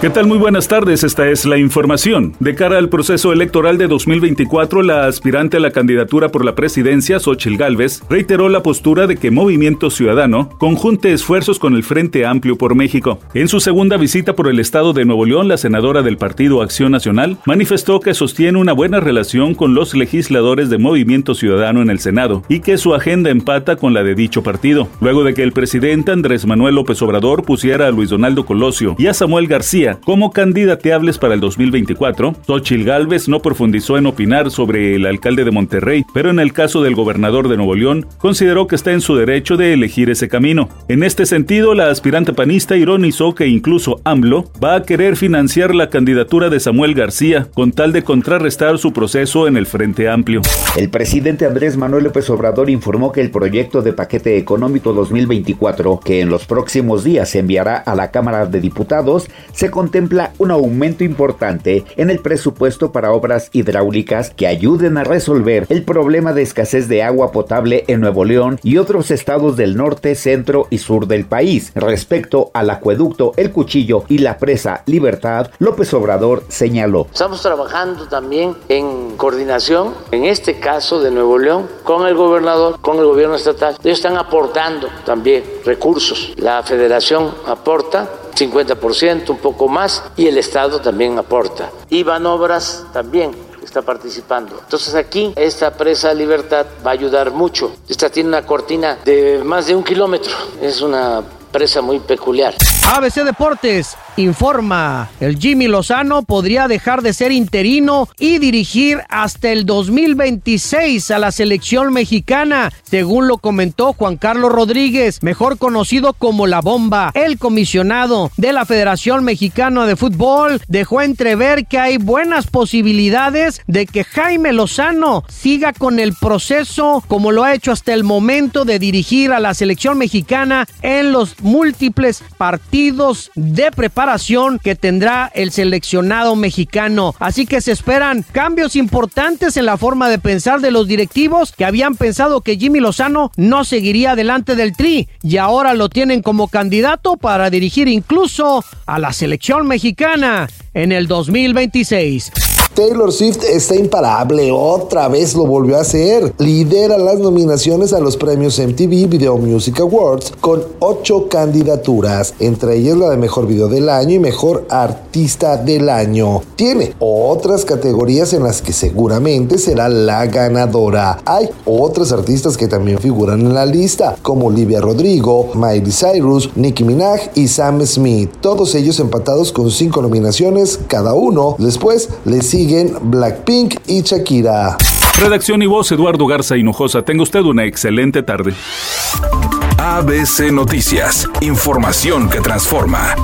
¿Qué tal? Muy buenas tardes, esta es la información. De cara al proceso electoral de 2024, la aspirante a la candidatura por la presidencia, Xochil Gálvez, reiteró la postura de que Movimiento Ciudadano conjunte esfuerzos con el Frente Amplio por México. En su segunda visita por el estado de Nuevo León, la senadora del Partido Acción Nacional manifestó que sostiene una buena relación con los legisladores de Movimiento Ciudadano en el Senado y que su agenda empata con la de dicho partido. Luego de que el presidente Andrés Manuel López Obrador pusiera a Luis Donaldo Colosio y a Samuel García como candidateables para el 2024, Xochil Gálvez no profundizó en opinar sobre el alcalde de Monterrey, pero en el caso del gobernador de Nuevo León, consideró que está en su derecho de elegir ese camino. En este sentido, la aspirante panista ironizó que incluso AMLO va a querer financiar la candidatura de Samuel García con tal de contrarrestar su proceso en el Frente Amplio. El presidente Andrés Manuel López Obrador informó que el proyecto de paquete económico 2024, que en los próximos días se enviará a la Cámara de Diputados, se contempla un aumento importante en el presupuesto para obras hidráulicas que ayuden a resolver el problema de escasez de agua potable en Nuevo León y otros estados del norte, centro y sur del país. Respecto al acueducto El Cuchillo y la presa Libertad, López Obrador señaló. Estamos trabajando también en coordinación, en este caso de Nuevo León, con el gobernador, con el gobierno estatal. Ellos están aportando también recursos. La federación aporta 50%, un poco más, y el Estado también aporta. Y Obras también está participando. Entonces aquí esta presa Libertad va a ayudar mucho. Esta tiene una cortina de más de un kilómetro. Es una presa muy peculiar. ABC Deportes informa, el Jimmy Lozano podría dejar de ser interino y dirigir hasta el 2026 a la selección mexicana, según lo comentó Juan Carlos Rodríguez, mejor conocido como La Bomba. El comisionado de la Federación Mexicana de Fútbol dejó entrever que hay buenas posibilidades de que Jaime Lozano siga con el proceso como lo ha hecho hasta el momento de dirigir a la selección mexicana en los múltiples partidos de preparación que tendrá el seleccionado mexicano. Así que se esperan cambios importantes en la forma de pensar de los directivos que habían pensado que Jimmy Lozano no seguiría delante del Tri y ahora lo tienen como candidato para dirigir incluso a la selección mexicana en el 2026. Taylor Swift está imparable, otra vez lo volvió a hacer. Lidera las nominaciones a los premios MTV Video Music Awards con ocho candidaturas, entre ellas la de Mejor Video del Año y Mejor Artista del Año. Tiene otras categorías en las que seguramente será la ganadora. Hay otras artistas que también figuran en la lista, como Olivia Rodrigo, Miley Cyrus, Nicki Minaj y Sam Smith, todos ellos empatados con cinco nominaciones cada uno. Después le sigue siguen Blackpink y Shakira. Redacción y voz Eduardo Garza Hinojosa. Tenga usted una excelente tarde. ABC Noticias. Información que transforma.